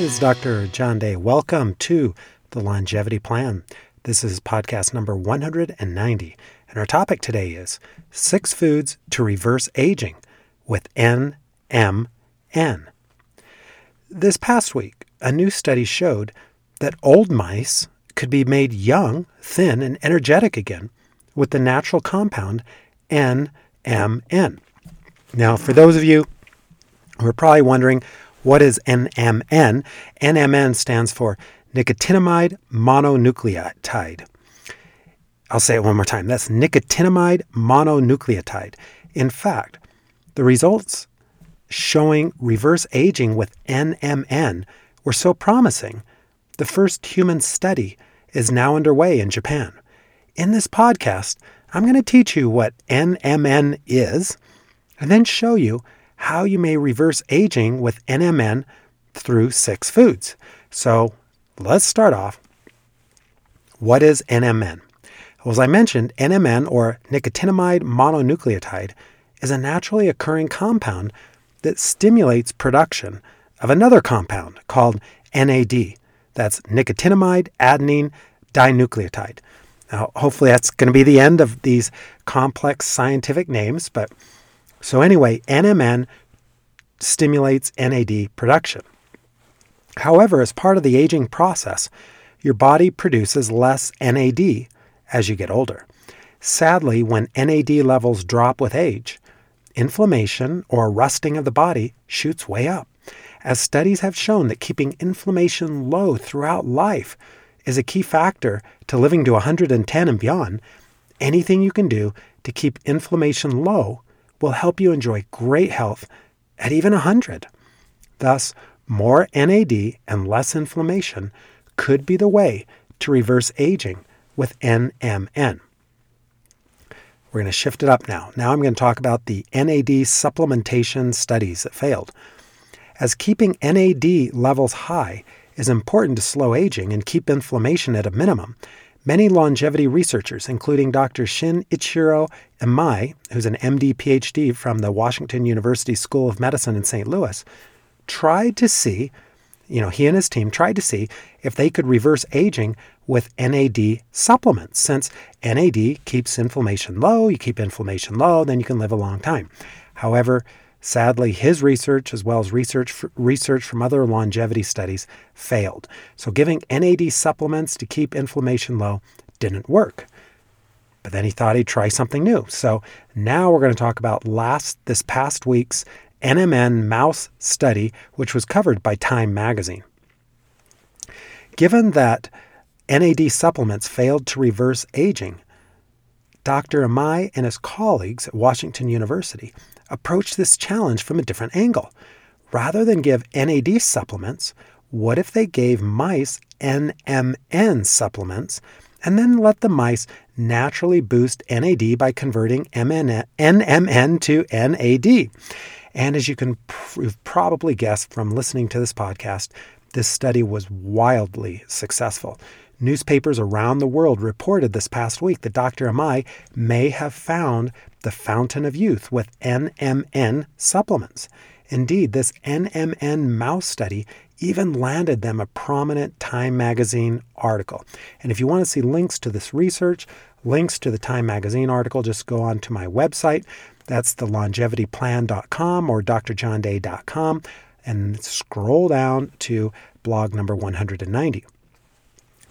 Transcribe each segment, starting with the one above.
This is Dr. John Day. Welcome to the Longevity Plan. This is podcast number 190, and our topic today is Six Foods to Reverse Aging with NMN. This past week, a new study showed that old mice could be made young, thin, and energetic again with the natural compound NMN. Now, for those of you who are probably wondering, what is NMN? NMN stands for nicotinamide mononucleotide. I'll say it one more time. That's nicotinamide mononucleotide. In fact, the results showing reverse aging with NMN were so promising, the first human study is now underway in Japan. In this podcast, I'm going to teach you what NMN is and then show you how you may reverse aging with NMN through six foods. So let's start off. What is NMN? Well, as I mentioned, NMN or nicotinamide mononucleotide is a naturally occurring compound that stimulates production of another compound called NAD. That's nicotinamide adenine dinucleotide. Now, hopefully, that's going to be the end of these complex scientific names, but so, anyway, NMN stimulates NAD production. However, as part of the aging process, your body produces less NAD as you get older. Sadly, when NAD levels drop with age, inflammation or rusting of the body shoots way up, as studies have shown that keeping inflammation low throughout life is a key factor to living to 110 and beyond. Anything you can do to keep inflammation low will help you enjoy great health at even 100. Thus, more NAD and less inflammation could be the way to reverse aging with NMN. We're going to shift it up now. Now I'm going to talk about the NAD supplementation studies that failed. As keeping NAD levels high is important to slow aging and keep inflammation at a minimum, Many longevity researchers, including Dr. Shin Ichiro Imai, who's an MD PhD from the Washington University School of Medicine in St. Louis, tried to see, you know, he and his team tried to see if they could reverse aging with NAD supplements. Since NAD keeps inflammation low, you keep inflammation low, then you can live a long time. However, Sadly, his research, as well as research, research from other longevity studies, failed. So, giving NAD supplements to keep inflammation low didn't work. But then he thought he'd try something new. So, now we're going to talk about last this past week's NMN mouse study, which was covered by Time magazine. Given that NAD supplements failed to reverse aging, Dr. Imai and his colleagues at Washington University approach this challenge from a different angle. Rather than give NAD supplements, what if they gave mice NMN supplements and then let the mice naturally boost NAD by converting MN, NMN to NAD? And as you can pr- probably guess from listening to this podcast, this study was wildly successful. Newspapers around the world reported this past week that Dr. Imai may have found the fountain of youth with NMN supplements. Indeed, this NMN mouse study even landed them a prominent Time magazine article. And if you want to see links to this research, links to the Time magazine article, just go on to my website. That's the longevityplan.com or drjohnday.com and scroll down to blog number 190.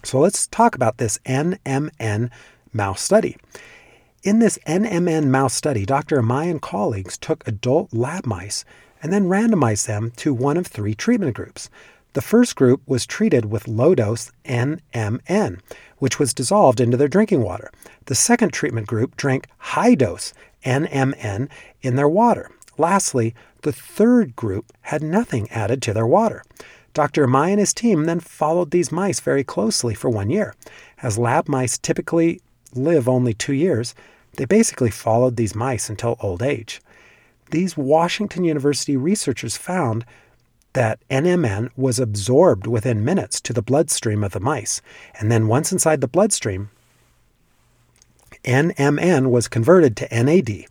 So let's talk about this NMN mouse study. In this NMN mouse study, Dr. Imai and colleagues took adult lab mice and then randomized them to one of three treatment groups. The first group was treated with low dose NMN, which was dissolved into their drinking water. The second treatment group drank high dose NMN in their water. Lastly, the third group had nothing added to their water. Dr. Imai and his team then followed these mice very closely for one year. As lab mice typically live only two years, they basically followed these mice until old age. These Washington University researchers found that NMN was absorbed within minutes to the bloodstream of the mice. And then once inside the bloodstream, NMN was converted to NAD.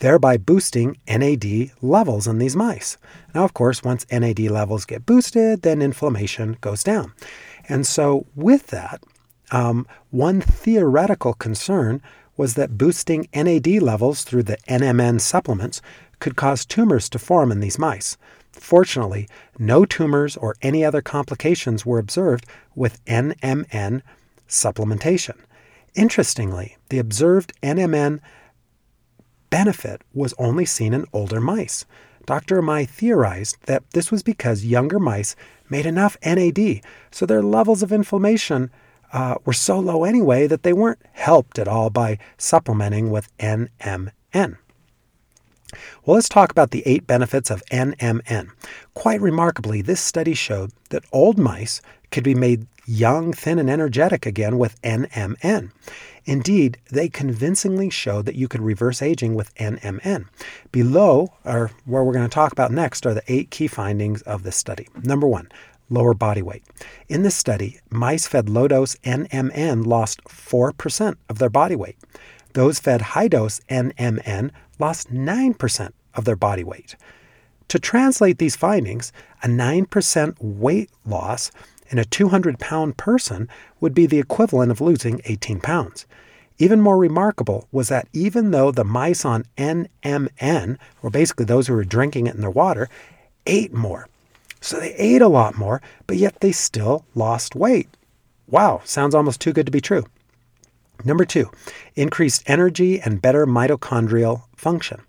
Thereby boosting NAD levels in these mice. Now, of course, once NAD levels get boosted, then inflammation goes down. And so, with that, um, one theoretical concern was that boosting NAD levels through the NMN supplements could cause tumors to form in these mice. Fortunately, no tumors or any other complications were observed with NMN supplementation. Interestingly, the observed NMN benefit was only seen in older mice. Dr. Imai theorized that this was because younger mice made enough NAD, so their levels of inflammation uh, were so low anyway that they weren't helped at all by supplementing with NMN. Well, let's talk about the eight benefits of NMN. Quite remarkably, this study showed that old mice could be made young, thin, and energetic again with NMN. Indeed, they convincingly showed that you could reverse aging with NMN. Below, or where we're going to talk about next, are the eight key findings of this study. Number one, lower body weight. In this study, mice fed low dose NMN lost 4% of their body weight. Those fed high dose NMN lost 9% of their body weight. To translate these findings, a 9% weight loss in a 200 pound person would be the equivalent of losing 18 pounds. Even more remarkable was that even though the mice on NMN, or basically those who were drinking it in their water, ate more. So they ate a lot more, but yet they still lost weight. Wow, sounds almost too good to be true. Number two, increased energy and better mitochondrial function.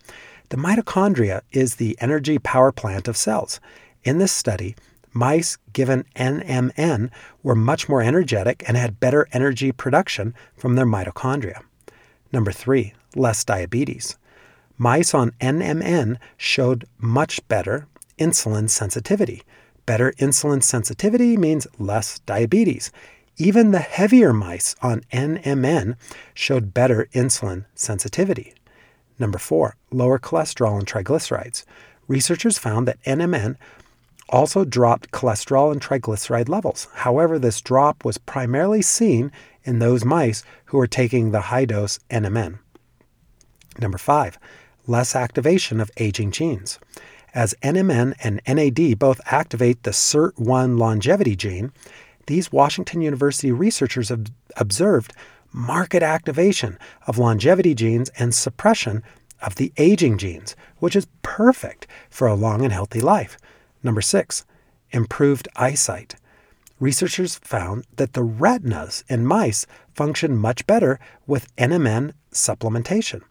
The mitochondria is the energy power plant of cells. In this study, mice given NMN were much more energetic and had better energy production from their mitochondria. Number three, less diabetes. Mice on NMN showed much better insulin sensitivity. Better insulin sensitivity means less diabetes. Even the heavier mice on NMN showed better insulin sensitivity. Number four, lower cholesterol and triglycerides. Researchers found that NMN also dropped cholesterol and triglyceride levels. However, this drop was primarily seen in those mice who were taking the high dose NMN. Number five, less activation of aging genes. As NMN and NAD both activate the SIRT1 longevity gene, these Washington University researchers have observed marked activation of longevity genes and suppression of the aging genes, which is perfect for a long and healthy life. Number six, improved eyesight. Researchers found that the retinas in mice function much better with NMN supplementation.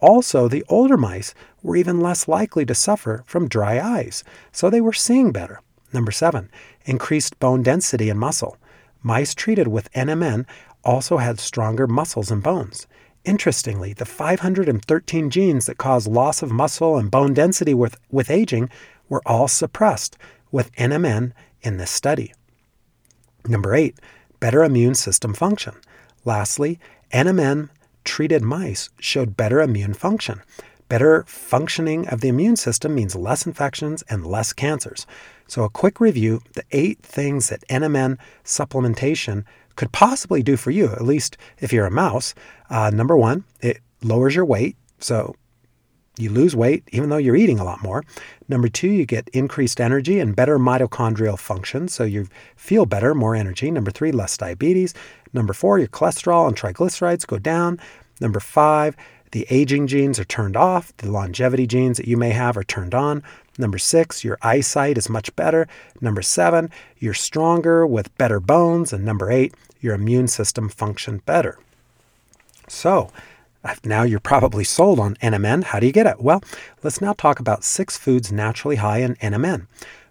Also, the older mice were even less likely to suffer from dry eyes, so they were seeing better. Number seven, increased bone density and muscle. Mice treated with NMN also had stronger muscles and bones. Interestingly, the 513 genes that cause loss of muscle and bone density with, with aging were all suppressed with NMN in this study. Number eight, better immune system function. Lastly, NMN treated mice showed better immune function. Better functioning of the immune system means less infections and less cancers. So, a quick review the eight things that NMN supplementation could possibly do for you, at least if you're a mouse. Uh, number one, it lowers your weight. So, you lose weight even though you're eating a lot more. Number two, you get increased energy and better mitochondrial function, so you feel better, more energy. Number three, less diabetes. Number four, your cholesterol and triglycerides go down. Number five, the aging genes are turned off. The longevity genes that you may have are turned on. Number six, your eyesight is much better. Number seven, you're stronger with better bones. And number eight, your immune system function better. So, Uh, now you're probably sold on NMN. How do you get it? Well, let's now talk about six foods naturally high in NMN.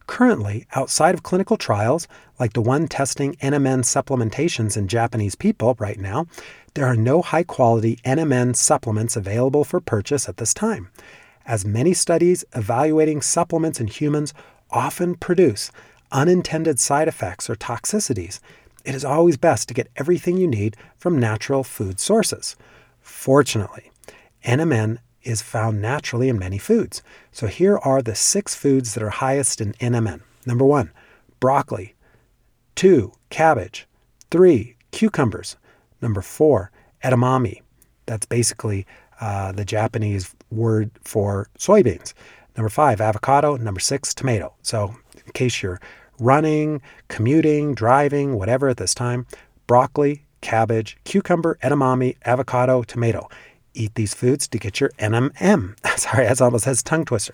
Currently, outside of clinical trials, like the one testing NMN supplementations in Japanese people right now, there are no high quality NMN supplements available for purchase at this time. As many studies evaluating supplements in humans often produce unintended side effects or toxicities, it is always best to get everything you need from natural food sources. Fortunately, NMN is found naturally in many foods. So here are the six foods that are highest in NMN. Number one, broccoli. Two, cabbage. Three, cucumbers. Number four, edamame. That's basically uh, the Japanese word for soybeans. Number five, avocado. Number six, tomato. So, in case you're running, commuting, driving, whatever at this time, broccoli, cabbage, cucumber, edamame, avocado, tomato. Eat these foods to get your NMN. Sorry, that's almost has tongue twister.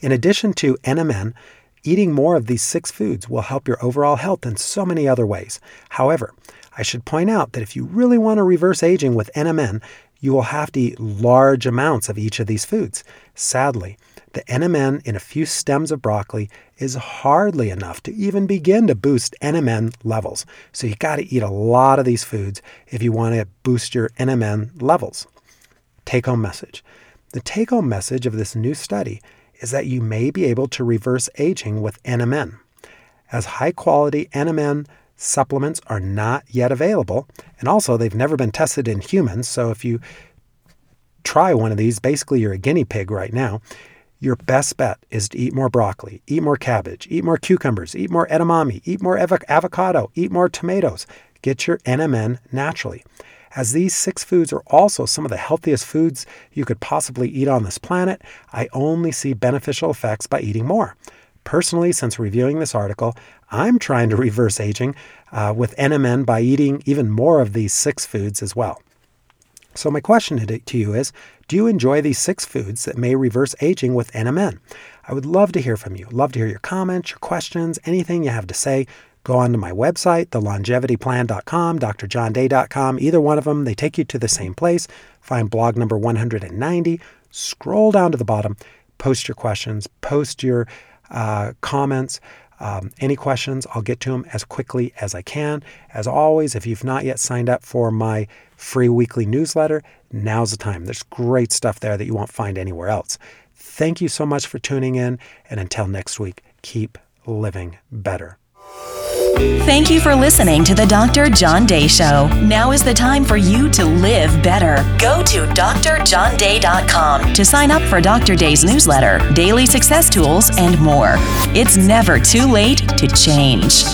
In addition to NMN, eating more of these six foods will help your overall health in so many other ways. However, I should point out that if you really want to reverse aging with NMN, you will have to eat large amounts of each of these foods. Sadly, the NMN in a few stems of broccoli is hardly enough to even begin to boost NMN levels. So you got to eat a lot of these foods if you want to boost your NMN levels. Take home message. The take home message of this new study is that you may be able to reverse aging with NMN. As high quality NMN supplements are not yet available, and also they've never been tested in humans, so if you try one of these, basically you're a guinea pig right now. Your best bet is to eat more broccoli, eat more cabbage, eat more cucumbers, eat more edamame, eat more av- avocado, eat more tomatoes. Get your NMN naturally. As these six foods are also some of the healthiest foods you could possibly eat on this planet, I only see beneficial effects by eating more. Personally, since reviewing this article, I'm trying to reverse aging uh, with NMN by eating even more of these six foods as well. So, my question to you is Do you enjoy these six foods that may reverse aging with NMN? I would love to hear from you. Love to hear your comments, your questions, anything you have to say. Go on to my website, thelongevityplan.com, drjohnday.com, either one of them. They take you to the same place. Find blog number 190. Scroll down to the bottom, post your questions, post your uh, comments. Um, any questions, I'll get to them as quickly as I can. As always, if you've not yet signed up for my free weekly newsletter, now's the time. There's great stuff there that you won't find anywhere else. Thank you so much for tuning in, and until next week, keep living better. Thank you for listening to the Dr. John Day Show. Now is the time for you to live better. Go to drjohnday.com to sign up for Dr. Day's newsletter, daily success tools, and more. It's never too late to change.